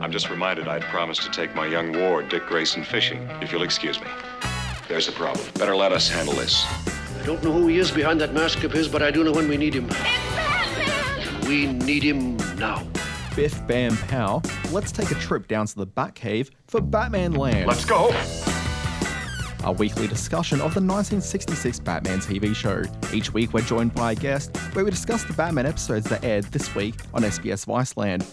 I'm just reminded I'd promised to take my young ward, Dick Grayson, fishing. If you'll excuse me. There's a problem. Better let us handle this. I don't know who he is behind that mask of his, but I do know when we need him. We need him now. Biff Bam Pow, let's take a trip down to the Batcave for Batmanland. Let's go! a weekly discussion of the 1966 Batman TV show. Each week, we're joined by a guest where we discuss the Batman episodes that aired this week on SBS Viceland.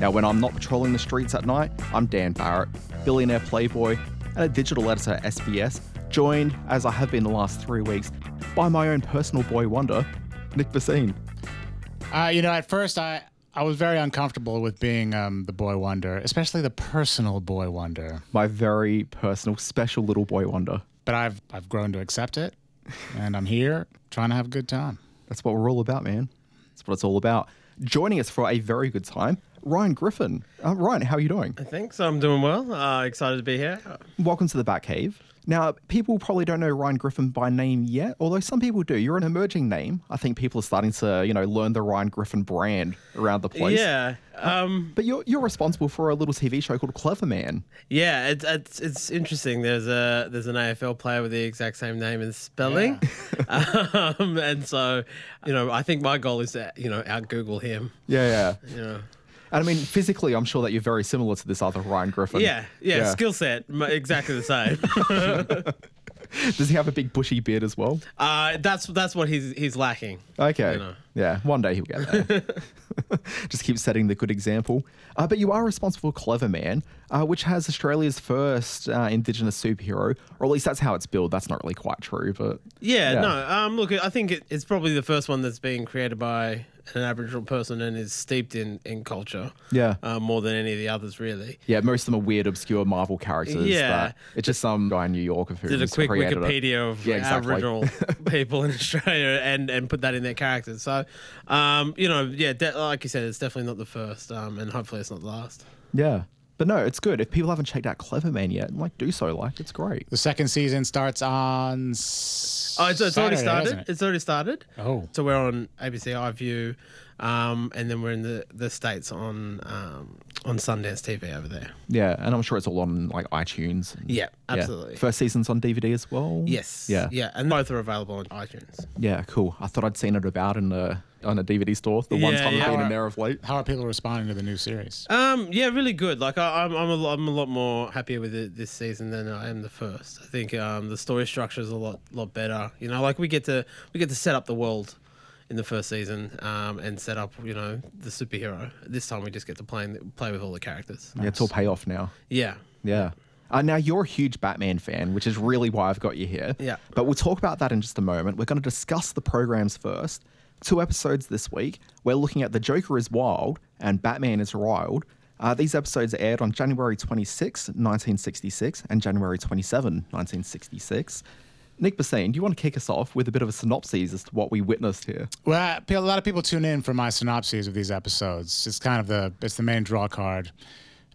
Now, when I'm not patrolling the streets at night, I'm Dan Barrett, billionaire playboy and a digital editor at SBS, joined, as I have been the last three weeks, by my own personal boy wonder, Nick Bhasin. Uh, you know, at first I I was very uncomfortable with being um, the boy wonder, especially the personal boy wonder. My very personal, special little boy wonder. But I've I've grown to accept it, and I'm here trying to have a good time. That's what we're all about, man. That's what it's all about. Joining us for a very good time, Ryan Griffen. Uh, Ryan, how are you doing? Thanks, I'm doing well. Uh, excited to be here. Welcome to the Batcave. Now, people probably don't know Ryan Griffen by name yet, although some people do. You're an emerging name. I think people are starting to, you know, learn the Ryan Griffen brand around the place. Yeah. Um, But you're you're responsible for a little TV show called Cleverman. yeah, it's, it's it's interesting. There's a there's an AFL player with the exact same name and spelling, um, and so you know I think my goal is to you know out Google him. Yeah, yeah. You know. And I mean, physically, I'm sure that you're very similar to this other Ryan Griffen. Yeah, yeah, skill set exactly the same. Does he have a big bushy beard as well? uh, that's that's what he's he's lacking. Okay. You know. Yeah, one day he'll get there. Just keep setting the good example. Uh, but you are responsible for Cleverman, uh, which has Australia's first uh, Indigenous superhero, or at least that's how it's billed. That's not really quite true, but Yeah, Yeah. no. Um, look, I think it, it's probably the first one that's being created by an Aboriginal person and is steeped in in culture. Yeah. uh, more than any of the others, really. yeah, most of them are weird, obscure Marvel characters. Yeah. it's just some guy in New York of who Did a quick created it. Wikipedia of Yeah, exactly. Aboriginal people in Australia and and put that in their characters. So, um, you know, yeah, de- like you said, it's definitely not the first, um, and hopefully it's not the last. Yeah. But no, it's good. If people haven't checked out Cleverman yet, like do so. Like it's great. The second season starts on. s- Oh, it's, it's already started. it? It's already started. Oh. So we're on ABC iView, um, and then we're in the, the states on um, on Sundance TV over there. Yeah, and I'm sure it's all on like iTunes. and- Yeah, absolutely. First season's on DVD as well. Yes. Yeah. Yeah, and both are available on iTunes. Yeah, cool. I thought I'd seen it about in the on a DVD store. The one Yeah, time yeah. I've been in How there are- of late. How are people responding to the new series? Um, yeah, really good. Like I, I'm, I'm a, lot, I'm a lot more happier with it this season than I am the first. I think um, the story structure is a lot, lot better. You know, like we get to we get to set up the world in the first season um, and set up, you know, the superhero. This time we just get to play and play with all the characters. Yeah, it's all payoff now. Yeah. Yeah. Uh, now you're a huge Batman fan, which is really why I've got you here. Yeah. But we'll talk about that in just a moment. We're going to discuss the programs first. Two episodes this week. We're looking at The Joker is Wild and Batman is Riled. Uh, these episodes aired on January 26, 1966, and January 27, 1966. Nick Bhasin, do you want to kick us off with a bit of a synopsis as to what we witnessed here? Well, a lot of people tune in for my synopses of these episodes. It's kind of the it's the main draw card.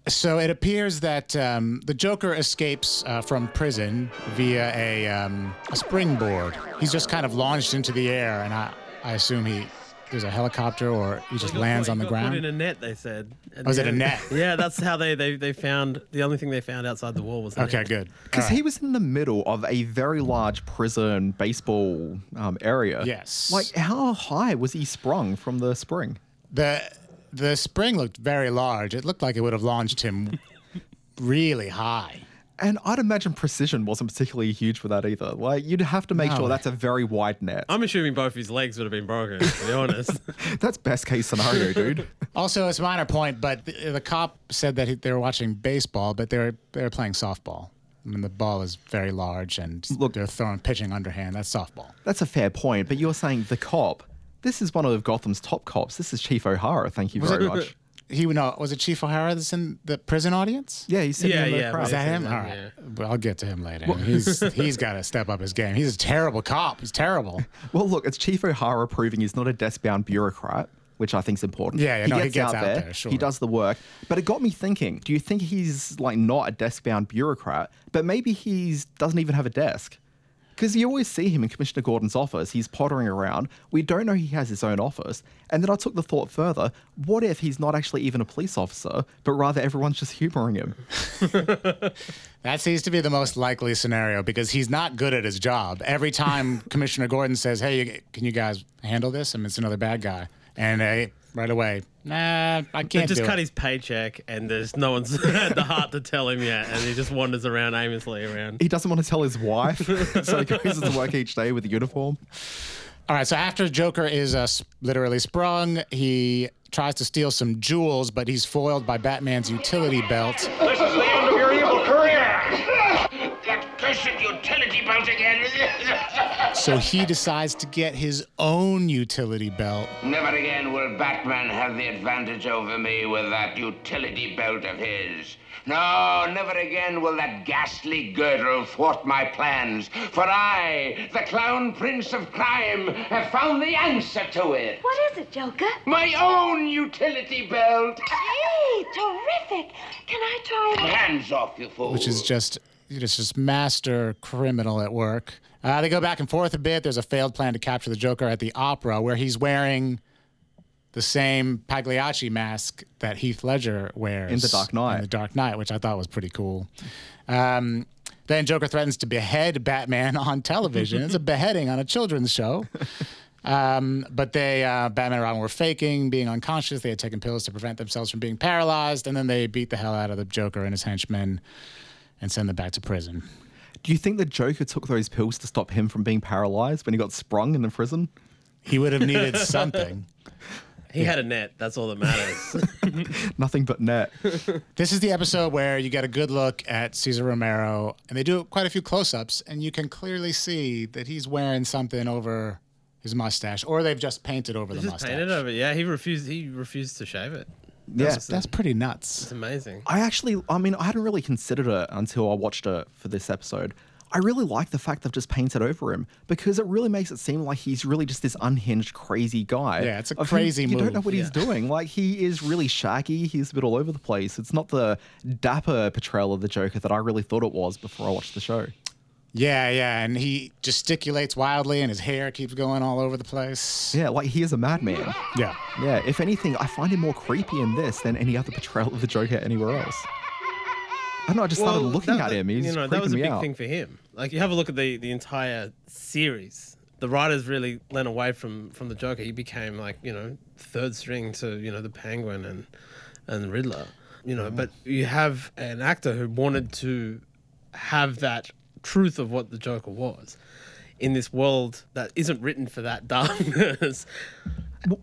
So it appears that um, the Joker escapes uh, from prison via a, um, a springboard. He's just kind of launched into the air, and I, I assume he there's a helicopter or he just Got lands put- on the got Put in a net, they said. at Was the it a net? Yeah, that's how they, they, they found the only thing they found outside the wall was. The Okay, net. good. Because All right. he was in the middle of a very large prison baseball um, area. Yes. Like, how high was he sprung from the spring? the the spring looked very large. It looked like it would have launched him really high. And I'd imagine precision wasn't particularly huge for that either. Like, you'd have to make No. sure that's a very wide net. I'm assuming both his legs would have been broken. To be honest. that's best case scenario, dude. Also, it's a minor point, but the, the cop said that he, they were watching baseball, but they were they were playing softball. I mean, the ball is very large, and Look- they're throwing pitching underhand. That's softball. That's a fair point, but you're saying the cop. This is one of Gotham's top cops. This is Chief O'Hara. Thank you very much. He no, was it Chief O'Hara that's in the prison audience? Yeah, he's sitting Yeah, in the yeah, crowd. Is that him? Yeah. All right. Well, I'll get to him later. He's he's got to step up his game. He's a terrible cop. He's terrible. Well, look, it's Chief O'Hara proving he's not a desk-bound bureaucrat, which I think is important. Yeah, yeah, no, he gets out there, sure. He does the work. But it got me thinking, do you think he's like not a desk-bound bureaucrat, but maybe he's doesn't even have a desk? Because you always see him in Commissioner Gordon's office. He's pottering around. We don't know he has his own office. And then I took the thought further what if he's not actually even a police officer, but rather everyone's just humoring him? That seems to be the most likely scenario because he's not good at his job. Every time Commissioner Gordon says, "Hey, can you guys handle this?" and it's another bad guy, and uh, right away, nah, I can't just do cut it. his paycheck, and there's no one's had the heart to tell him yet, and he just wanders around aimlessly around. He doesn't want to tell his wife, so he goes to work each day with a uniform. All right, so after Joker is uh, literally sprung, he tries to steal some jewels, but he's foiled by Batman's utility belt. So he decides to get his own utility belt. Never again will Batman have the advantage over me with that utility belt of his. No, never again will that ghastly girdle thwart my plans. For I, the Clown Prince of Crime, have found the answer to it. What is it, Joker? My own utility belt. Hey, terrific! Can I try it? Hands off, you fool. which is just it's just master criminal at work. Uh, they go back and forth a bit. There's a failed plan to capture the Joker at the opera, where he's wearing the same Pagliacci mask that Heath Ledger wears In The Dark Knight. In the Dark Knight, which I thought was pretty cool. Um, then Joker threatens to behead Batman on television. it's a beheading on a children's show. Um, but they, uh, Batman and Robin were faking, being unconscious. They had taken pills to prevent themselves from being paralyzed, and then they beat the hell out of the Joker and his henchmen and send them back to prison. Do you think the Joker took those pills to stop him from being paralyzed when he got sprung in the prison? He would have needed something. He had a net. That's all that matters. Nothing but net. This is the episode where you get a good look at Cesar Romero, and they do quite a few close-ups, and you can clearly see that he's wearing something over his mustache, or they've just painted over the just mustache. painted over. Yeah, he refused. He refused to shave it. Yeah. That's, That's pretty nuts. it's amazing. I actually, I mean, I hadn't really considered it until I watched it for this episode. I really like the fact they've just painted over him because it really makes it seem like he's really just this unhinged, crazy guy. Yeah, it's a of whom crazy You don't know move. what he's doing. Like he is really shaggy. He's a bit all over the place. It's not the dapper portrayal of the Joker that I really thought it was before I watched the show. Yeah, yeah, and he gesticulates wildly, and his hair keeps going all over the place. Yeah, like he is a madman. Yeah. Yeah, if anything, I find him more creepy in this than any other portrayal of the Joker anywhere else. I don't know, I just started looking that- at him. He's you know, creeping that was a big out. thing for him. Like you have a look at the the entire series. The writers really went away from from the Joker. He became like you know third string to you know the Penguin and and the Riddler. You know, mm. but you have an actor who wanted to have that truth of what the Joker was in this world that isn't written for that darkness.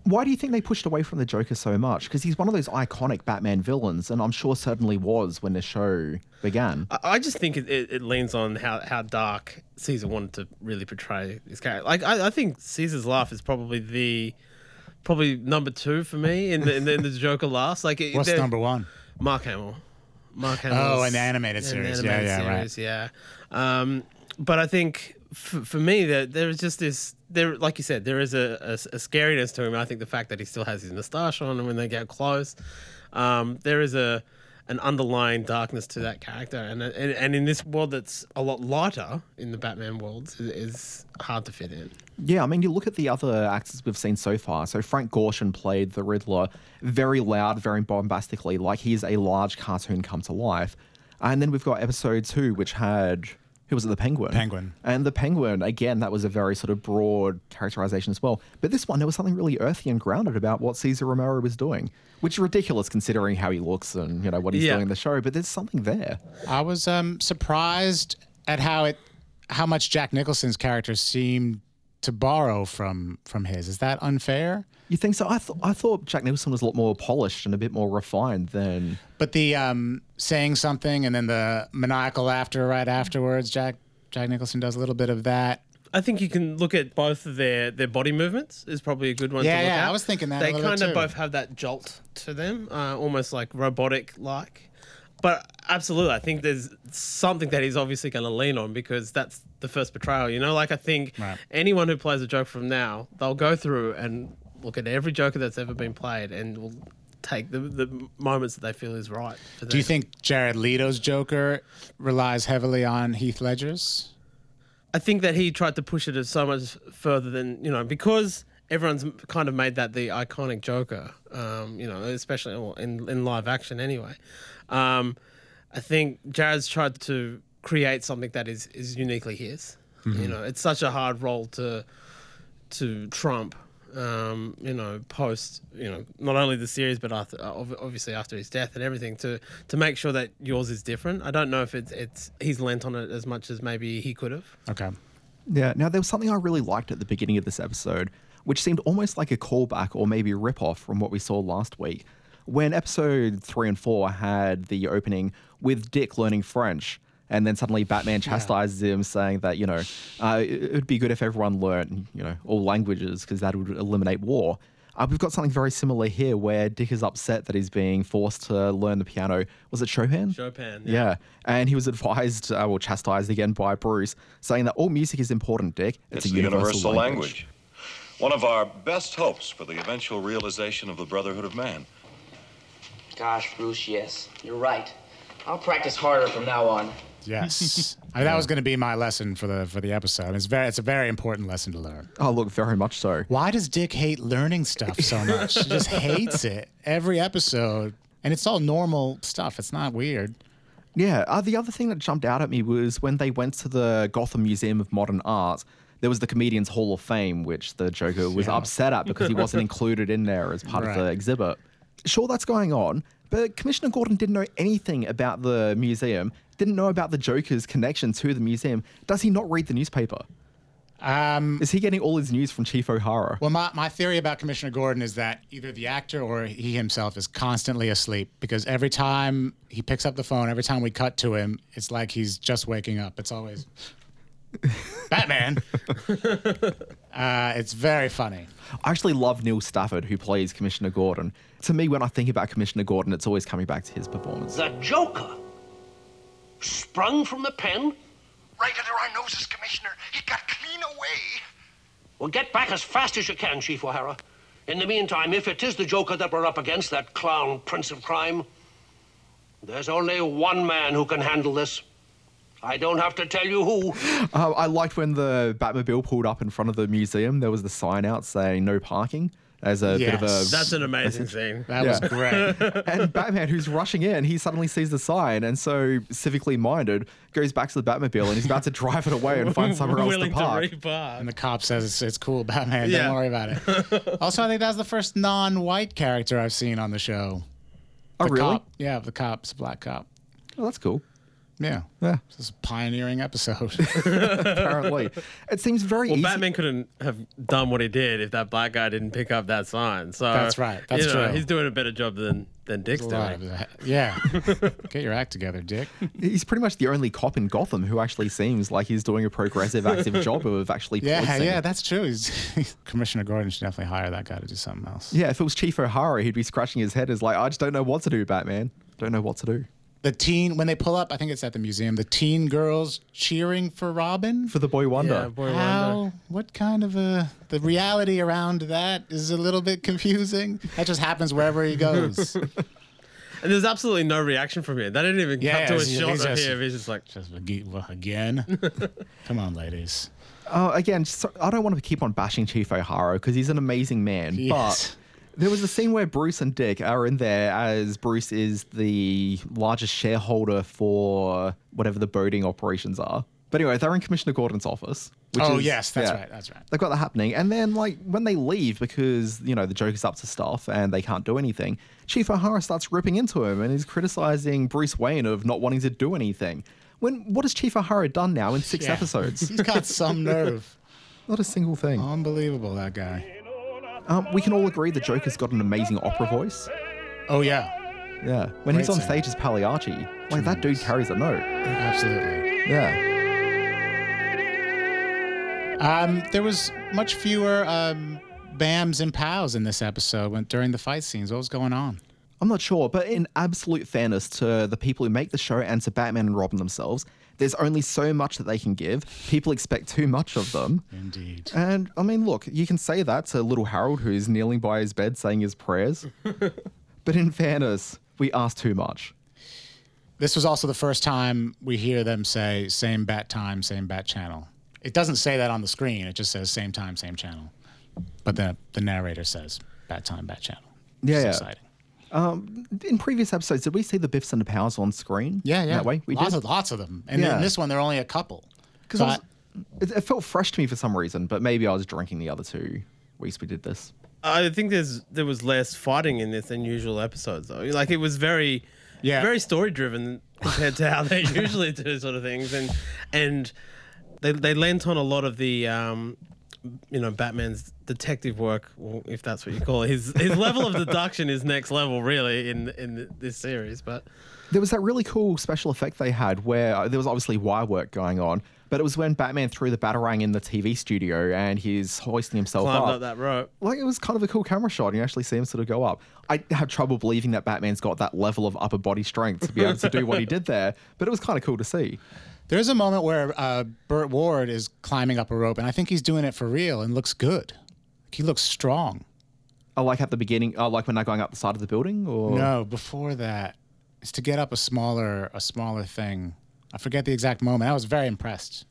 Why do you think they pushed away from the Joker so much? Because he's one of those iconic Batman villains, and I'm sure certainly was when the show began. I- I just think it, it, it leans on how, how dark Cesar wanted to really portray his character. Like I, I think Cesar's laugh is probably the probably number two for me in the in the, in the Joker laughs. Like it- What's number one? Mark Hamill. Mark Hamill. Oh, in the animated series. Yeah, yeah, right. Yeah. Um, but I think f- for me, there there is just this. There, like you said, there is a, a, a scariness to him. I think the fact that he still has his moustache on, and when they get close, um, there is a an underlying darkness to that character, and, and and in this world that's a lot lighter in the Batman world, is, is hard to fit in. Yeah, I mean, you look at the other actors we've seen so far. So Frank Gorshin played the Riddler very loud, very bombastically, like he's a large cartoon come to life. And then we've got episode two, which had who was it? The Penguin. Penguin. And the Penguin again, that was a very sort of broad characterization as well. But this one, there was something really earthy and grounded about what Cesar Romero was doing, which is ridiculous considering how he looks and you know what he's Yeah. doing in the show. But there's something there. I was um, surprised at how it, how much Jack Nicholson's character seemed to borrow from from his. Is that unfair? You think so? I thought I thought Jack Nicholson was a lot more polished and a bit more refined than But the um, saying something and then the maniacal laughter right afterwards. Jack Jack Nicholson does a little bit of that. I think you can look at both of their their body movements is probably a good one. Yeah, to look yeah, at. I was thinking that a they bit kind of both have that jolt to them, uh, almost like robotic like. But absolutely, I think there's something that he's obviously going to lean on because that's the first betrayal. You know, like I think Right. anyone who plays a joke from now, they'll go through and look at every Joker that's ever been played and will take the the moments that they feel is right. Do you think Jared Leto's Joker relies heavily on Heath Ledger's? I think that he tried to push it as so much further than you know because everyone's kind of made that the iconic Joker. Um, you know, especially in in live action anyway. Um, I think Jared's tried to create something that is is uniquely his. You know, it's such a hard role to to trump. Um, you know, post you know not only the series but after, obviously after his death and everything to to make sure that yours is different. I don't know if it's it's he's lent on it as much as maybe he could have. Okay. Yeah. Now, there was something I really liked at the beginning of this episode, which seemed almost like a callback or maybe a rip-off from what we saw last week. When episode three and four had the opening with Dick learning French, and then suddenly Batman chastises him, saying that, you know, uh, it it would be good if everyone learned, you know, all languages because that would eliminate war. Uh, we've got something very similar here where Dick is upset that he's being forced to learn the piano. Was it Chopin? Chopin, Yeah. yeah. And he was advised, uh, or chastised again by Bruce, saying that all music is important, Dick. It's, the universal language. One of our best hopes for the eventual realization of the brotherhood of man. Gosh, Bruce, yes. You're right. I'll practice harder from now on. Yes. I mean, that was going to be my lesson for the for the episode. It's very it's a very important lesson to learn. Oh, look, very much so. Why does Dick hate learning stuff so much? he just hates it every episode, and it's all normal stuff. It's not weird. Yeah. Uh, the other thing that jumped out at me was when they went to the Gotham Museum of Modern Art. There was the Comedians Hall of Fame, which the Joker was Yeah. upset at because he wasn't included in there as part of the exhibit. Sure, that's going on, but Commissioner Gordon didn't know anything about the museum, didn't know about the Joker's connection to the museum. Does he not read the newspaper? Um, Is he getting all his news from Chief O'Hara? well, my, my theory about Commissioner Gordon is that either the actor or he himself is constantly asleep because every time he picks up the phone, every time we cut to him, it's like he's just waking up. It's always Batman. uh, it's very funny. I actually love Neil Stafford, who plays Commissioner Gordon. To me, when I think about Commissioner Gordon, it's always coming back to his performance. The Joker? Sprung from the pen? Right under our noses, Commissioner. He got clean away. Well, get back as fast as you can, Chief O'Hara. In the meantime, if it is the Joker that we're up against, that clown prince of crime, there's only one man who can handle this. I don't have to tell you who. Uh, I liked when the Batmobile pulled up in front of the museum. There was the sign out saying no parking. As a bit of a. That's an amazing scene. That Yeah. was great. and Batman, who's rushing in, he suddenly sees the sign, and so civically minded goes back to the Batmobile, and he's about to drive it away and find somewhere else to Willing to, park. And the cop says it's, it's cool, Batman. Yeah. Don't worry about it. also, I think that's the first non-white character I've seen on the show. oh, The really? Cop. Yeah, the cop's a black cop. Oh, that's cool. Yeah. Yeah, This is a pioneering episode. apparently, it seems very Well, easy. Batman couldn't have done what he did if that black guy didn't pick up that sign. So That's right. That's you know, true. He's doing a better job than than Dick's A doing. yeah. Get your act together, Dick. He's pretty much the only cop in Gotham who actually seems like he's doing a progressive, active job of actually Yeah, policing. yeah, that's true. He's, Commissioner Gordon should definitely hire that guy to do something else. Yeah, if it was Chief O'Hara, he'd be scratching his head as like, I just don't know what to do, Batman. Don't know what to do. The teen, when they pull up, I think it's at the museum, the teen girls cheering for Robin. For the Boy Wonder. Yeah, boy, wonder. How? What kind of a the reality around that is a little bit confusing. That just happens wherever he goes. And there's absolutely no reaction from him. They didn't even Yeah, cut to a he's- shot he's of just- him. He's just like, just again. Come on, ladies. Uh, again, so I don't want to keep on bashing Chief O'Hara because he's an amazing man. Yes. But there was a scene where Bruce and Dick are in there as Bruce is the largest shareholder for whatever the boating operations are. But anyway, they're in Commissioner Gordon's office. Which Oh, is- yes, that's yeah. right. That's right. They've got that happening. And then, like, when they leave because, you know, the Joker's up to stuff and they can't do anything, Chief O'Hara starts ripping into him and he's criticizing Bruce Wayne of not wanting to do anything. When what has Chief O'Hara done now in six Yeah. episodes? He's got some nerve. not a single thing. Unbelievable, that guy. Um, we can all agree the Joker's got an amazing opera voice. Oh, yeah. Yeah. When he's on singer. stage as Pagliacci, like that dude carries a note. Absolutely. Yeah. Um, there was much fewer um, bams and pows in this episode when, during the fight scenes. What was going on? I'm not sure, but in absolute fairness to the people who make the show and to Batman and Robin themselves, there's only so much that they can give. People expect too much of them. Indeed. And I mean, look, you can say that to little Harold who's kneeling by his bed saying his prayers. but in fairness, we ask too much. This was also the first time we hear them say same bat time, same bat channel It doesn't say that on the screen. It just says same time, same channel. But the the narrator says bad time, bad channel. Yeah, yeah. Exciting. Um, in previous episodes, did we see the Biffs and the Powers on screen? Yeah, yeah. That way we lots did. of lots of them. And Yeah. in this one, there are only a couple. Because So I- it, it felt fresh to me for some reason, but maybe I was drinking the other two weeks we did this. I think there's there was less fighting in this than usual episodes though. Like it was very Yeah. very story driven compared to how they usually do sort of things and and they they lent on a lot of the um you know Batman's detective work, if that's what you call it. His his level of deduction is next level really in in this series, but There was that really cool special effect they had where uh, there was obviously wire work going on, but it was when Batman threw the Batarang in the TV studio and he's hoisting himself climbed up. up that rope. like it was kind of a cool camera shot and you actually see him sort of go up i have trouble believing that batman's got that level of upper body strength to be able to do what he did there but it was kind of cool to see There's a moment where uh, Burt Ward is climbing up a rope, and I think he's doing it for real and looks good. He looks strong. i like at the beginning uh, like when they're going up the side of the building or No, before that, it's to get up a smaller a smaller thing. I forget the exact moment. I was very impressed.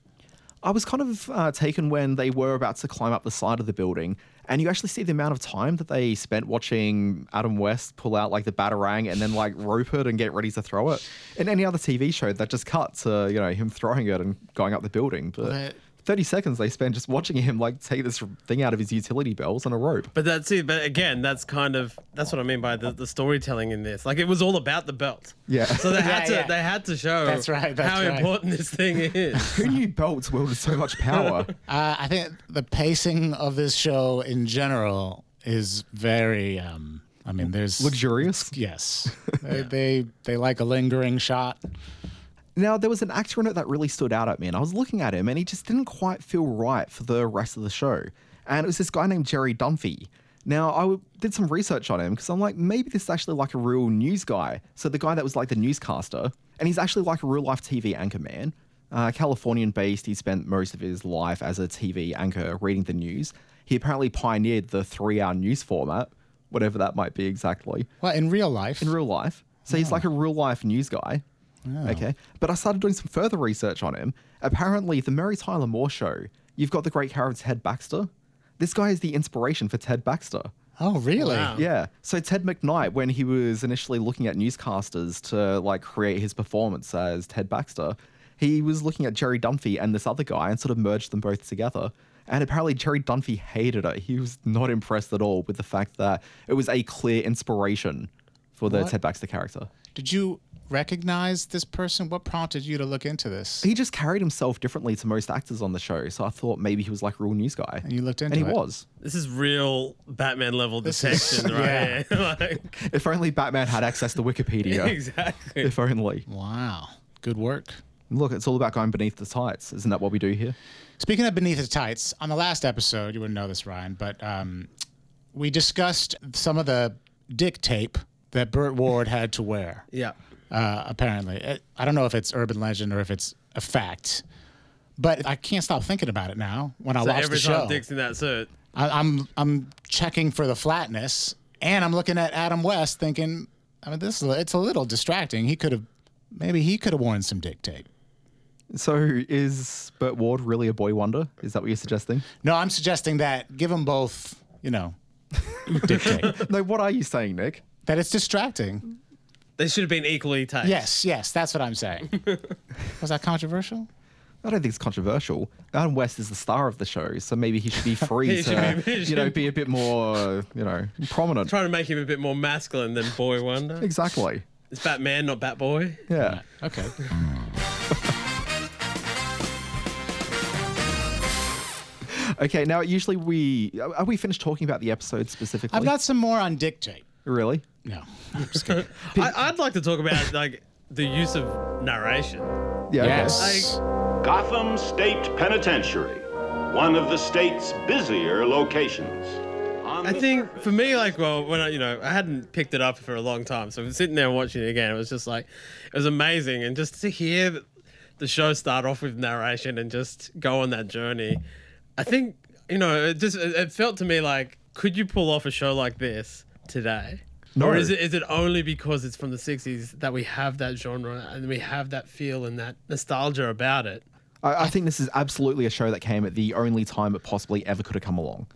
i was kind of uh, taken when they were about to climb up the side of the building and you actually see the amount of time that they spent watching adam west pull out like the batarang and then like rope it and get ready to throw it. In any other tv show that just cut to you know him throwing it and going up the building but But- 30 seconds they spent just watching him like take this thing out of his utility belts on a rope But that's it. But again, that's kind of that's what I mean by the, the storytelling in this. Like it was all about the belt. Yeah. So they had Yeah, to yeah. they had to show That's right, that's how right. important this thing is. Who knew belts wielded so much power? Uh, I think the pacing of this show in general is very. Um, I mean, there's Luxurious. Yes, they, they they like a lingering shot. Now, there was an actor in it that really stood out at me, and I was looking at him, and he just didn't quite feel right for the rest of the show. And it was this guy named Jerry Dunphy. Now, I w- did some research on him because I'm like, maybe this is actually like a real news guy. So, the guy that was like the newscaster, and he's actually like a real life TV anchor man. Uh, Californian based, he spent most of his life as a TV anchor reading the news. He apparently pioneered the three hour news format, whatever that might be exactly. Well, in real life, in real life. So he's like a real life news guy. Oh. Okay. But I started doing some further research on him. Apparently, the Mary Tyler Moore show, you've got the great character Ted Baxter. This guy is the inspiration for Ted Baxter. Oh, really? Wow. Yeah. So Ted McKnight, when he was initially looking at newscasters to like create his performance as Ted Baxter, he was looking at Jerry Dunphy and this other guy and sort of merged them both together. And apparently Jerry Dunphy hated it. He was not impressed at all with the fact that it was a clear inspiration for the What? Ted Baxter character. Did you recognize this person? What prompted you to look into this? He just carried himself differently to most actors on the show, so I thought maybe he was like a real news guy. And you looked into it. And he it? was. This is real Batman level This is- detection, right? like, If only Batman had access to Wikipedia. exactly. If only. Wow, good work. Look, it's all about going beneath the tights. Isn't that what we do here? Speaking of beneath the tights, on the last episode, you wouldn't know this, Ryan, but um, we discussed some of the dick tape that Burt Ward had to wear. Yeah. Uh, apparently, I don't know if it's urban legend or if it's a fact, but I can't stop thinking about it now when I So watch the show. time Dick's in that suit. I, I'm I'm checking for the flatness, and I'm looking at Adam West, thinking, I mean, this is it's a little distracting. He could have maybe he could have worn some dick tape. So is Burt Ward really a boy wonder? Is that what you're suggesting? No, I'm suggesting that give them both, you know, dick tape. no, what are you saying, Nick? That it's distracting. They should have been equally taped. Yes, yes, that's what I'm saying. Was that controversial? I don't think it's controversial. Adam West is the star of the show, so maybe he should be free to, be- you know, be a bit more, you know, prominent. Trying to make him a bit more masculine than Boy Wonder. Exactly. It's Batman, not Batboy. Yeah. Okay. Okay. Now, usually we are we finished talking about the episode specifically. I've got some more on dick tape. Really. No, I'm just I, I'd like to talk about like the use of narration. Yeah. okay. yes. Gotham State Penitentiary, one of the state's busier locations. On I think for me, like, well, when I, you know, I hadn't picked it up for a long time, so sitting there watching it again, it was just like, it was amazing, and just to hear the show start off with narration and just go on that journey, I think, you know, it just it, it felt to me like, could you pull off a show like this today? No. Or is it is it only because it's from the '60s that we have that genre and we have that feel and that nostalgia about it? I, I think this is absolutely a show that came at the only time it possibly ever could have come along.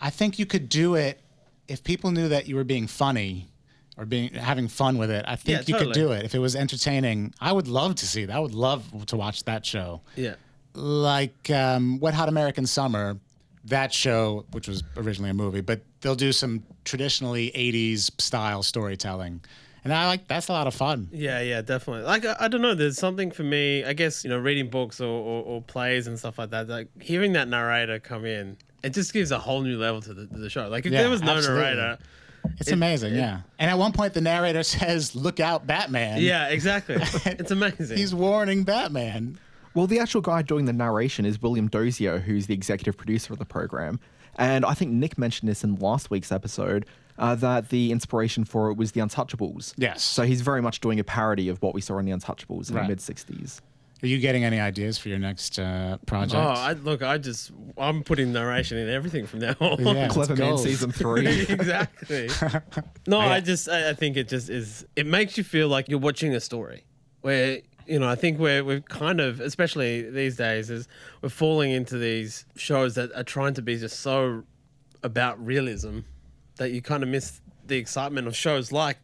I think you could do it if people knew that you were being funny or being having fun with it. I think Yeah, you could do it if it was entertaining. I would love to see that. I would love to watch that show. Yeah. Like um, Wet Hot American Summer, that show, which was originally a movie, but they'll do some traditionally 80s style storytelling. And I like that's a lot of fun. Yeah, yeah, definitely. Like I, I don't know, there's something for me. I guess you know, reading books or, or, or plays and stuff like that. Like hearing that narrator come in, it just gives a whole new level to the, to the show. Like if Yeah, there was no absolutely. narrator, It's It- amazing, it- yeah. And at one point, the narrator says, "Look out, Batman!" yeah, exactly. it's amazing. He's warning Batman. Well, the actual guy doing the narration is William Dozier, who's the executive producer of the program. And I think Nick mentioned this in last week's episode uh, that the inspiration for it was The Untouchables. Yes. So he's very much doing a parody of what we saw in The Untouchables in Right. the mid 60s. Are you getting any ideas for your next uh, project? Oh, I, look, I just I'm putting narration in everything from now on. Yeah, it's Cleverman season three. exactly. No, I just I, I think it just is. It makes you feel like you're watching a story, where you know I think we're we're kind of especially these days is we're falling into these shows that are trying to be just so about realism that you kind of miss the excitement of shows like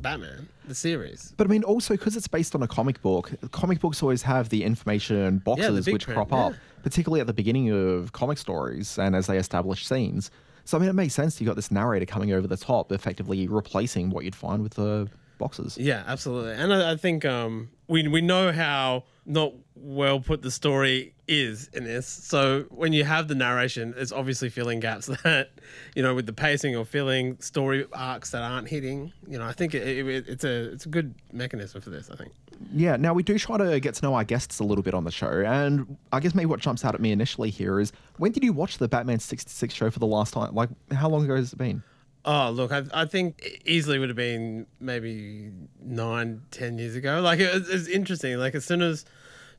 Batman the series. But I mean, also because it's based on a comic book, comic books always have the information boxes big which print, crop up, yeah. particularly at the beginning of comic stories and as they establish scenes. So I mean, it makes sense you got this narrator coming over the top, effectively replacing what you'd find with the boxes. Yeah, absolutely. And I, I think um, we we know how not well put the story is in this. So when you have the narration, it's obviously filling gaps that you know with the pacing or filling story arcs that aren't hitting. You know, I think it, it, it's a it's a good mechanism for this. I think. Yeah, now we do try to get to know our guests a little bit on the show, and I guess maybe what jumps out at me initially here is when did you watch the Batman 66 show for the last time? Like, how long ago has it been? Oh, look, I, I think easily would have been maybe nine, ten years ago. Like it, was- it's interesting. Like as soon as,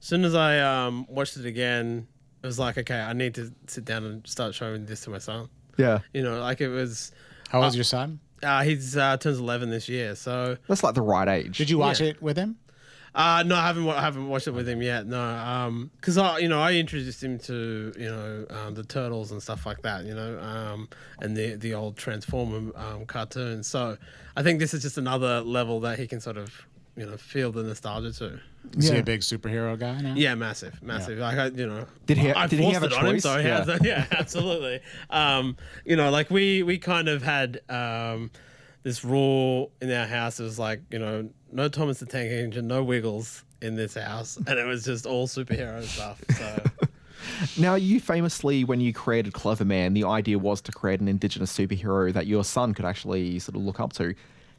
as soon as I um, watched it again, it was like, okay, I need to sit down and start showing this to my son. Yeah. You know, like it was. How old's your son? Uh, he's uh, turns eleven this year, so. That's like the right age. Did you watch Yeah. it with him? Uh, no, I haven't. I haven't watched it with him yet. No, um, because I, you know, I introduced him to, you know, um, the turtles and stuff like that. You know, um, and the the old Transformer um, cartoons. So I think this is just another level that he can sort of, you know, feel the nostalgia to. Is he a big superhero guy now? Yeah, massive, massive. Like I, you know, Did he- I did he forced have a it on him, choice? so Yeah. has yeah, absolutely. Um, you know, like we we kind of had um, this rule in our house. It was like you know, no Thomas the Tank Engine, no Wiggles in this house, and it was just all superhero stuff. So Now, you famously, when you created Cleverman, the idea was to create an indigenous superhero that your son could actually sort of look up to.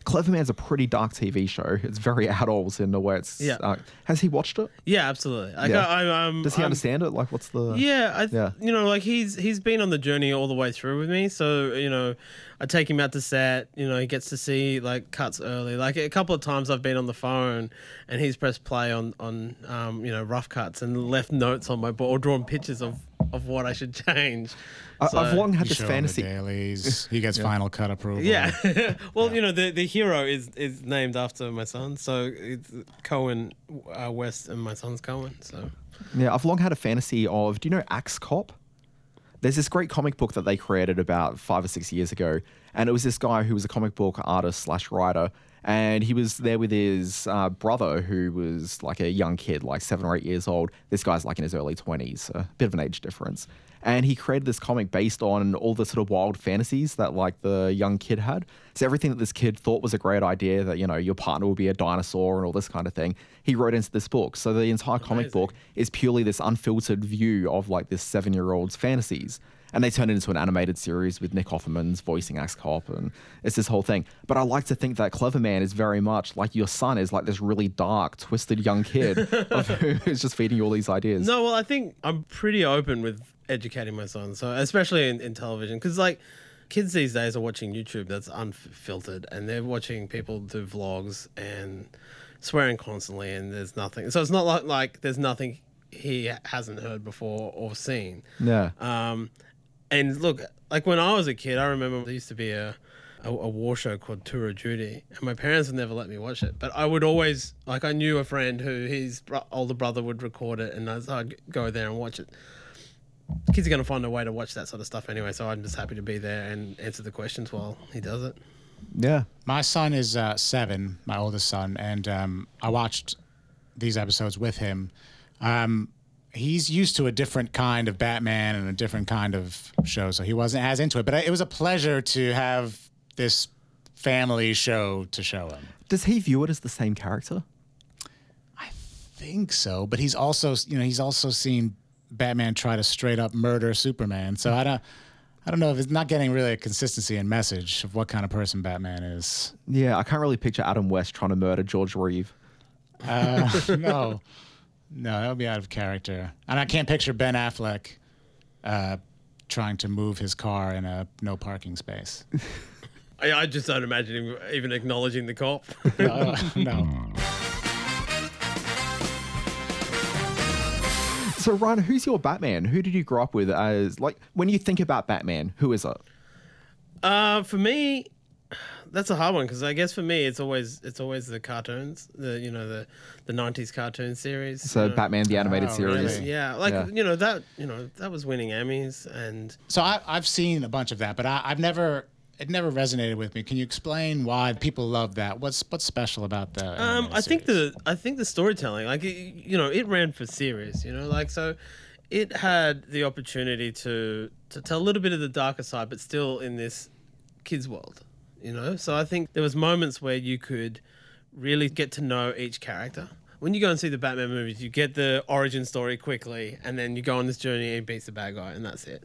Cleverman's a pretty dark TV show. It's very adult in the way it's. Yeah. Uh, has he watched it? yeah, absolutely. Like Yeah. I, um, Does he I'm- understand it? Like, what's the? Yeah, I Yeah. you know, like he's he's been on the journey all the way through with me. So you know, I take him out to set. You know, he gets to see like cuts early. Like a couple of times I've been on the phone and he's pressed play on on um, you know rough cuts and left notes on my board or drawn pictures of of what I should change. I, So- I've long had You this show the fantasy. dailies. He gets final cut approval. Yeah. well, you know, the the hero is is named after my son, so it's Koen uh, West and my son's Koen. So Yeah, I've long had a fantasy of. Do you know Axe Cop? There's this great comic book that they created about five or six years ago, and it was this guy who was a comic book artist slash writer, and he was there with his uh, brother who was like a young kid, like seven or eight years old. This guy's like in his early twenties, a bit of an age difference, and he created this comic based on all the sort of wild fantasies that like the young kid had. So everything that this kid thought was a great idea, that you know your partner would be a dinosaur and all this kind of thing, he wrote into this book. So the entire comic book is purely this unfiltered view of like this seven year old's fantasies. And they turned it into an animated series with Nick Offerman's voicing Axe Cop, and it's this whole thing. But I like to think that Cleverman is very much like your son is like this really dark, twisted young kid of who's just feeding you all these ideas. No, well, I think I'm pretty open with educating my son. So, especially in, in television, because like kids these days are watching YouTube that's unfiltered and they're watching people do vlogs and swearing constantly, and there's nothing. So, it's not like, like there's nothing he hasn't heard before or seen. Yeah. Um, and look, like when I was a kid, I remember there used to be a a, a war show called Tour of Duty, and my parents would never let me watch it. But I would always like I knew a friend who his bro- older brother would record it, and I'd I'd go there and watch it. Kids are going to find a way to watch that sort of stuff anyway, so I'm just happy to be there and answer the questions while he does it. Yeah. My son is uh, seven, my oldest son, and um, I watched these episodes with him. Um, he's used to a different kind of Batman and a different kind of show, so he wasn't as into it. But it was a pleasure to have this family show to show him. Does he view it as the same character? I think so, but he's also, you know, he's also seen Batman try to straight up murder Superman. So I don't, I don't know if it's not getting really a consistency in message of what kind of person Batman is. Yeah, I can't really picture Adam West trying to murder George Reeve. Uh, no, no, that would be out of character. And I can't picture Ben Affleck uh, trying to move his car in a no parking space. I, I just don't imagine him even acknowledging the cop. no, no. So, Ryan, who's your Batman? Who did you grow up with as, like, when you think about Batman, who is it? Uh, for me, that's a hard one because I guess for me it's always it's always the cartoons, the you know the the '90s cartoon series. So, you know. Batman the Animated Oh, Series. really? Yeah, like Yeah. you know that you know that was winning Emmys and So I, I've seen a bunch of that, but I, I've never. It never resonated with me. Can you explain why people love that? What's what's special about that? Um, animated I think series? the I think the storytelling, like it, you know, it ran for series. You know, like so, it had the opportunity to to tell a little bit of the darker side, but still in this kids' world. You know, so I think there was moments where you could really get to know each character. When you go and see the Batman movies, you get the origin story quickly, and then you go on this journey and he beats the bad guy, and that's it.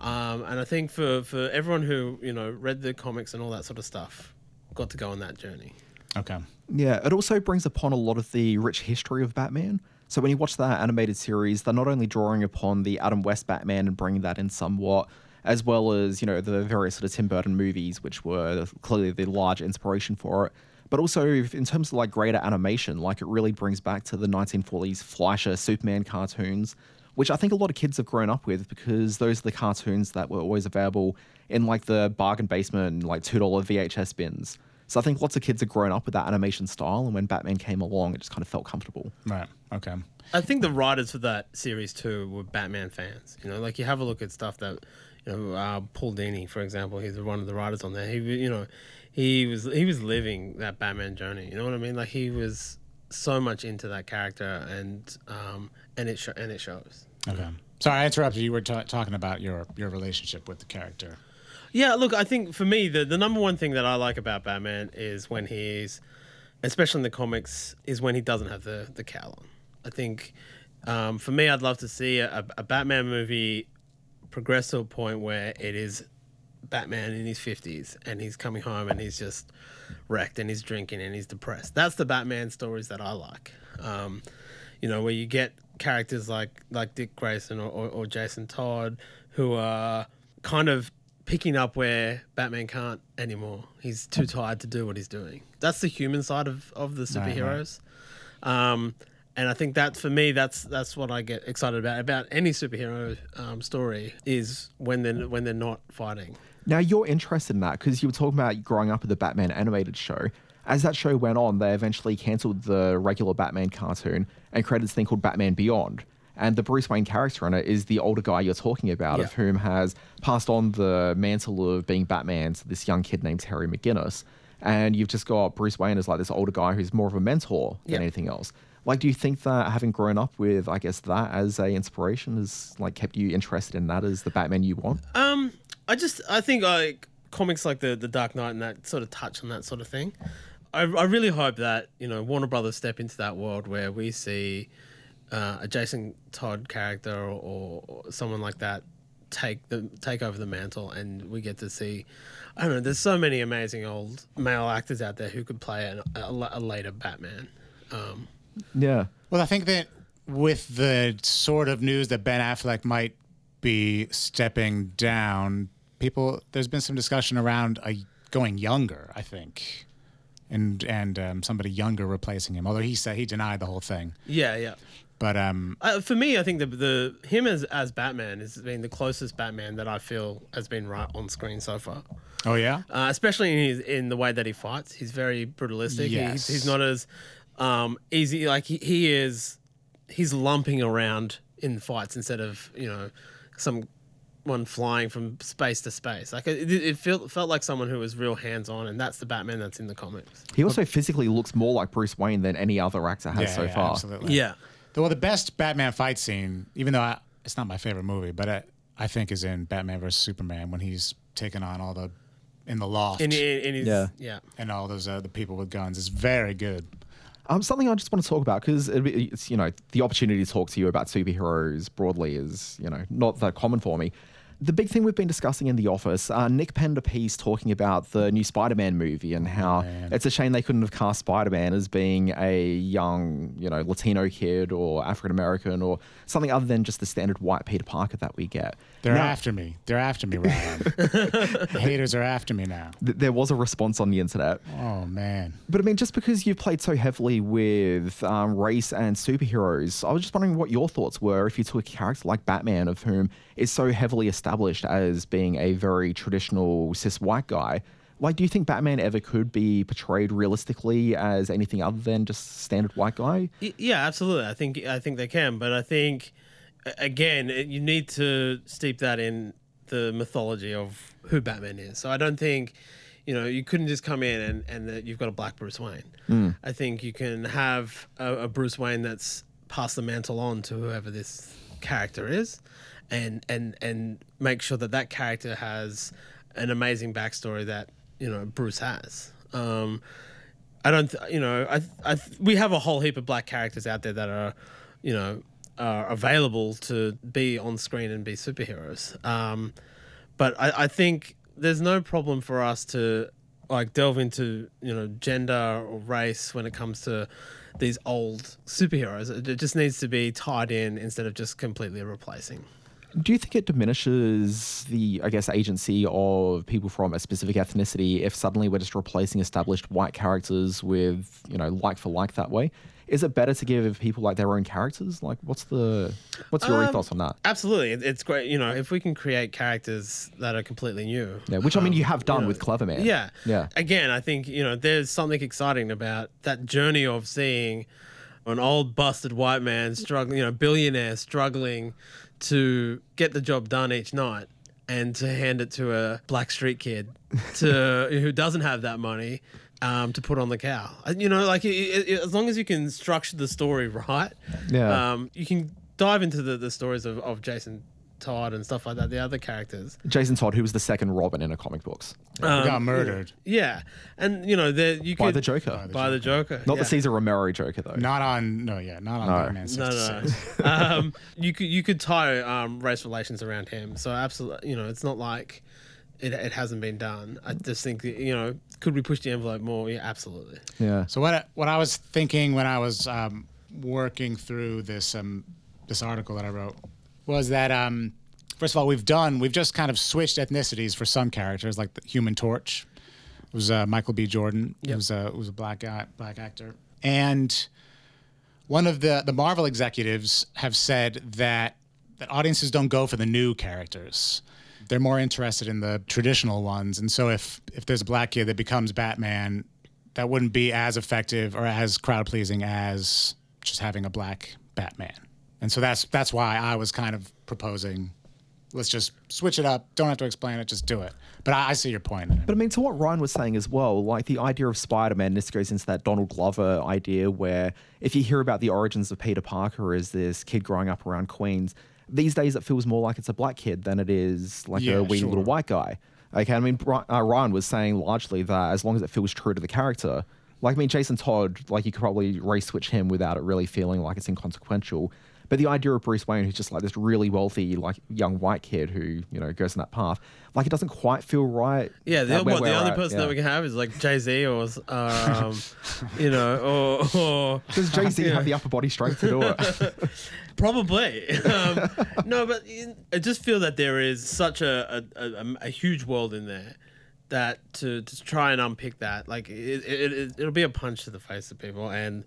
Um, and I think for for everyone who you know read the comics and all that sort of stuff, got to go on that journey. Okay. Yeah, it also brings upon a lot of the rich history of Batman. So when you watch that animated series, they're not only drawing upon the Adam West Batman and bringing that in somewhat, as well as you know the various sort of Tim Burton movies, which were clearly the large inspiration for it. But also in terms of like greater animation, like it really brings back to the 1940s Fleischer Superman cartoons, which I think a lot of kids have grown up with because those are the cartoons that were always available in like the bargain basement, like two dollar VHS bins. So I think lots of kids have grown up with that animation style, and when Batman came along, it just kind of felt comfortable. Right. Okay. I think the writers for that series too were Batman fans. You know, like you have a look at stuff that, you know, uh, Paul Dini, for example, he's one of the writers on there. He, you know, he was he was living that Batman journey. You know what I mean? Like he was so much into that character, and um, and it sho- and it shows. Okay. Sorry, I interrupted. You were ta talking about your your relationship with the character. Yeah, look, I think for me, the, the number one thing that I like about Batman is when he's, especially in the comics, is when he doesn't have the, the cowl on. I think um, for me, I'd love to see a, a Batman movie progress to a point where it is Batman in his 50s and he's coming home and he's just wrecked and he's drinking and he's depressed. That's the Batman stories that I like. Um, you know, where you get characters like like Dick Grayson or, or, or Jason Todd who are kind of picking up where Batman can't anymore. He's too tired to do what he's doing. That's the human side of, of the superheroes. Um, and I think that for me, that's that's what I get excited about about any superhero um, story is when they're when they're not fighting. Now you're interested in that because you were talking about growing up with the Batman animated show. As that show went on, they eventually cancelled the regular Batman cartoon and created this thing called Batman Beyond. And the Bruce Wayne character in it is the older guy you're talking about, of whom has passed on the mantle of being Batman to this young kid named Terry McGinnis. And you've just got Bruce Wayne as like this older guy who's more of a mentor than Yeah. anything else. Like, do you think that having grown up with, I guess, that as a inspiration has like kept you interested in that as the Batman you want? Um, I just I think like comics like the the Dark Knight and that sort of touch on that sort of thing. I I really hope that you know Warner Brothers step into that world where we see uh, a Jason Todd character or, or someone like that take the take over the mantle, and we get to see. I don't know. There's so many amazing old male actors out there who could play an, a, a later Batman. Um, Yeah. Well, I think that with the sort of news that Ben Affleck might be stepping down, people there's been some discussion around a, going younger. I think, and and um, somebody younger replacing him. Although he said he denied the whole thing. yeah, yeah. But um, Uh, for me, I think the the him as as Batman has been the closest Batman that I feel has been right on screen so far. oh yeah, uh, especially in his, in the way that he fights. He's very brutalistic. He- Yes. He's, he's not as um, easy. Like he, he is, he's lumping around in fights instead of you know some one flying from space to space. Like it, it felt felt like someone who was real hands on, and that's the Batman that's in the comics. He also physically looks more like Bruce Wayne than any other actor has yeah, so yeah, far. absolutely. Yeah. Well, the best Batman fight scene, even though I, it's not my favorite movie, but I, I think is in Batman vs Superman when he's taking on all the in the loft In, in, in his, Yeah. yeah. and all those other people with guns. It's very good. Um, something I just want to talk about because it's you know the opportunity to talk to you about superheroes broadly is you know not that common for me. The big thing we've been discussing in the office, uh, Nick piece talking about the new Spider-Man movie and how it's a shame they couldn't have cast Spider-Man as being a young, you know, Latino kid or African American or something other than just the standard white Peter Parker that we get. They're Now- after me. They're after me, Ryan. the haters are after me now. th- there was a response on the internet. Oh man. But I mean, just because you've played so heavily with um, race and superheroes, I was just wondering what your thoughts were if you took a character like Batman, of whom is so heavily established as being a very traditional cis white guy. Like, do you think Batman ever could be portrayed realistically as anything other than just standard white guy? Yeah, absolutely. I think I think they can, but I think again you need to steep that in the mythology of who Batman is. So I don't think you know you couldn't just come in and and that you've got a black Bruce Wayne. Hmm. I think you can have a, a Bruce Wayne that's passed the mantle on to whoever this character is, and and and make sure that that character has an amazing backstory that you know Bruce has. Um, I don't, th- you know, I, I, we have a whole heap of black characters out there that are, you know, are available to be on screen and be superheroes. Um, but I, I think there's no problem for us to like delve into, you know, gender or race when it comes to these old superheroes. It it just needs to be tied in instead of just completely replacing. Do you think it diminishes the, I guess, agency of people from a specific ethnicity if suddenly we're just replacing established white characters with, you know, like for like that way? Is it better to give people like their own characters? Like, what's the, what's your Um, ethos on that? Absolutely, it's great. You know, if we can create characters that are completely new, Yeah, which I mean, you have done know, with Cleverman. Yeah. Yeah. Again, I think, you know, there's something exciting about that journey of seeing an old busted white man struggling, you know, billionaire struggling to get the job done each night and to hand it to a black street kid to who doesn't have that money um, to put on the cow. Uh, You know, like it, it, it- as long as you can structure the story right, Yeah. um, you can dive into the, the stories of, of Jason Todd and stuff like that, the other characters. Jason Todd, who was the second Robin in a comic books. He got Um, murdered. Yeah, and you know, there you could. By could the Joker. by the Joker, Not yeah. the Cesar Romero Joker, though. Not on no, yeah, not on No. Batman No, no, no. um, you could you could tie um, race relations around him. So absolutely, you know, it's not like it, it hasn't been done. I just think that, you know, could we push the envelope more? Yeah, absolutely. Yeah. So what I, what I was thinking when I was um, working through this um, this article that I wrote was that um, first of all we've done we've just kind of switched ethnicities for some characters like the Human Torch it was uh, Michael B. Jordan Yep. was a who's a black guy black actor and one of the the Marvel executives have said that that audiences don't go for the new characters. They're more interested in the traditional ones. And so if if there's a black kid that becomes Batman, that wouldn't be as effective or as crowd pleasing as just having a black Batman. And so that's that's why I was kind of proposing let's just switch it up. Don't have to explain it, just do it. But I, I see your point. But I mean, to what Ryan was saying as well, like the idea of Spider Man, this goes into that Donald Glover idea where if you hear about the origins of Peter Parker as this kid growing up around Queens, these days it feels more like it's a black kid than it is like Yeah, a wee sure. little white guy. Okay, I mean, uh, Ryan was saying largely that as long as it feels true to the character, like I mean, Jason Todd, like you could probably race switch him without it really feeling like it's inconsequential. But the idea of Bruce Wayne, who's just like this really wealthy, like young white kid who you know goes in that path, like it doesn't quite feel right. Yeah, the, at what, the at, person yeah. that we can have is like Jay Z or, um, you know, or, or Does Jay Z have the upper body strength to do it? Probably. Um, no, but I just feel that there is such a, a, a, a huge world in there that to, to try and unpick that, like it, it, it, it'll be a punch to the face of people. And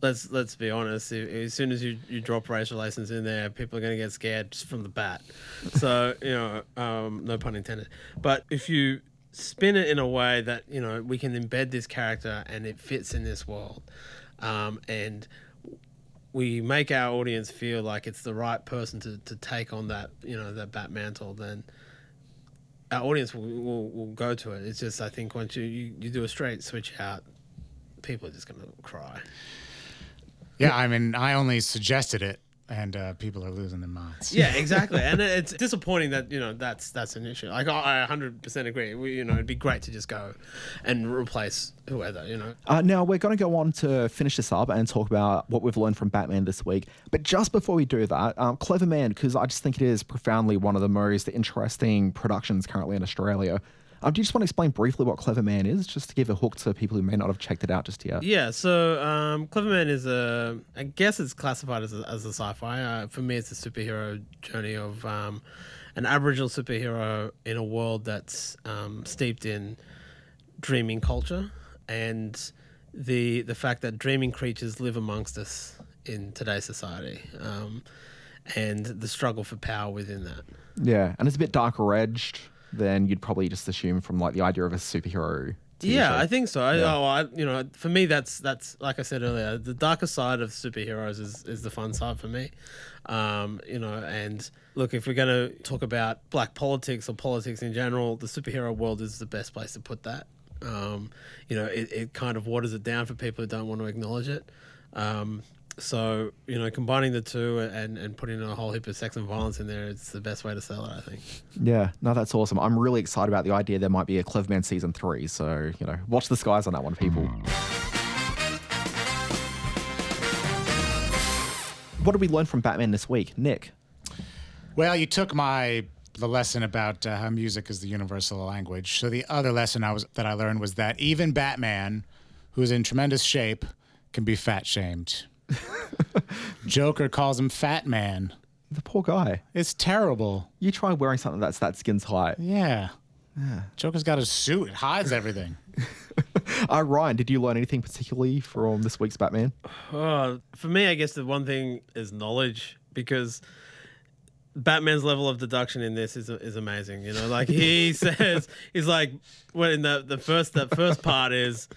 let's let's be honest, as soon as you, you drop racial relations in there, people are going to get scared just from the bat. So you know, um, no pun intended. But if you spin it in a way that you know we can embed this character and it fits in this world, um, and we make our audience feel like it's the right person to, to take on that you know that bat mantle, then our audience will, will, will go to it. It's just I think once you, you, you do a straight switch out, people are just gonna cry. Yeah, I mean, I only suggested it, and uh, people are losing their minds. Yeah, exactly. and it's disappointing that you know that's that's an issue. Like I 100% agree. We, you know, it'd be great to just go and replace whoever. You know. Uh, now we're going to go on to finish this up and talk about what we've learned from Batman this week. But just before we do that, um, Cleverman, because I just think it is profoundly one of the most interesting productions currently in Australia. Um, do you just want to explain briefly what Cleverman is, just to give a hook to people who may not have checked it out just yet? Yeah, so um, Cleverman is a, I guess it's classified as a, as a sci-fi. Uh, for me, it's a superhero journey of um, an Aboriginal superhero in a world that's um, steeped in dreaming culture and the the fact that dreaming creatures live amongst us in today's society, um, and the struggle for power within that. Yeah, and it's a bit darker edged than you'd probably just assume from like the idea of a superhero. TV yeah, show. I think so. Yeah. oh, I, you know, for me, that's that's like I said earlier, the darker side of superheroes is is the fun side for me. Um, you know, and look, if we're going to talk about black politics or politics in general, the superhero world is the best place to put that. Um, you know, it, it kind of waters it down for people who don't want to acknowledge it. Um, so you know, combining the two and and putting a whole heap of sex and violence in there, it's the best way to sell it. I think. Yeah, no, that's awesome. I'm really excited about the idea there might be a Cleverman season three. So, you know, watch the skies on that one, people. What did we learn from Batman this week? Nick. Well, you took my the lesson about uh, how music is the universal language. So the other lesson I was that I learned was that even Batman, who's in tremendous shape, can be fat shamed. Joker calls him Fat Man. The poor guy. It's terrible. You try wearing something that's that skin tight. Yeah. Yeah. Joker's got a suit. It hides everything. Uh, Ryan, did you learn anything particularly from this week's Batman? Oh, for me, I guess the one thing is knowledge because Batman's level of deduction in this is is amazing. You know, like he says, he's like, when the the first the first part is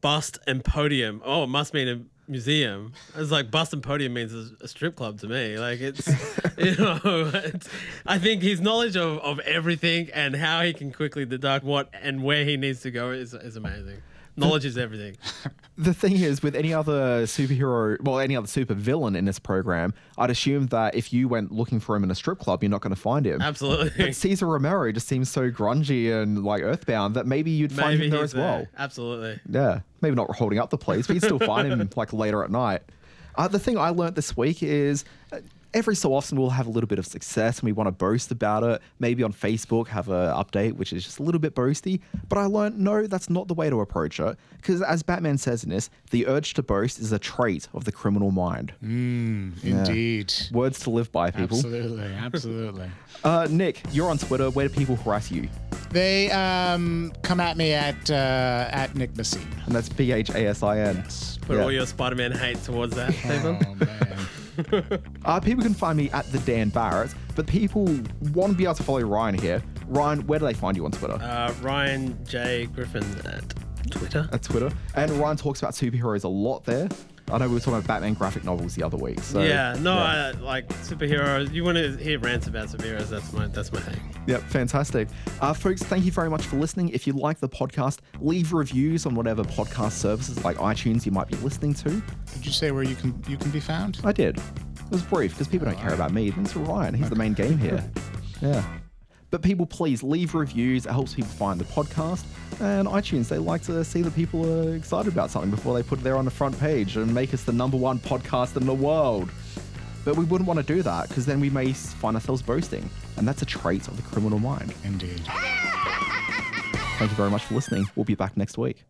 bust and podium. Oh, it must mean a museum. It's like bust and podium means a, a strip club to me. Like it's, you know, it's, I think his knowledge of, of everything and how he can quickly deduct what and where he needs to go is is amazing. Knowledge is everything. The thing is, with any other superhero, well, any other super villain in this program, I'd assume that if you went looking for him in a strip club, you're not going to find him. Absolutely. But Cesar Romero just seems so grungy and like earthbound that maybe you'd find Maybe him there he's as well. there. Absolutely. Yeah, maybe not holding up the place, but you'd still find him like later at night. Uh, the thing I learnt this week is uh, every so often we'll have a little bit of success and we want to boast about it. Maybe on Facebook have an update which is just a little bit boasty. But I learned no, that's not the way to approach it. Because as Batman says in this, the urge to boast is a trait of the criminal mind. Mm, Yeah. Indeed. Words to live by, people. Absolutely. Absolutely. Uh, Nick, you're on Twitter. Where do people harass you? They um, come at me at uh, at Nick Bhasin. And that's B H A S I N. Put all your Spider-Man hate towards that, Stephen. Oh man. Uh, people can find me at the Dan Barrett, but people want to be able to follow Ryan here. Ryan, where do they find you on Twitter? Uh, Ryan J Griffen at Twitter. At Twitter. And Ryan talks about superheroes a lot there. I know we were talking about Batman graphic novels the other week. So yeah, no, yeah. I, like superheroes. You want to hear rants about superheroes? That's my that's my thing. Yep, fantastic. Uh, folks, thank you very much for listening. If you like the podcast, leave reviews on whatever podcast services like iTunes you might be listening to. Did you say where you can you can be found? I did. It was brief because people don't care about me. It's Ryan. He's the main game here. Yeah. But people, please leave reviews. It helps people find the podcast. And iTunes, they like to see that people are excited about something before they put it there on the front page and make us the number one podcast in the world. But we wouldn't want to do that because then we may find ourselves boasting. And that's a trait of the criminal mind. Indeed. Thank you very much for listening. We'll be back next week.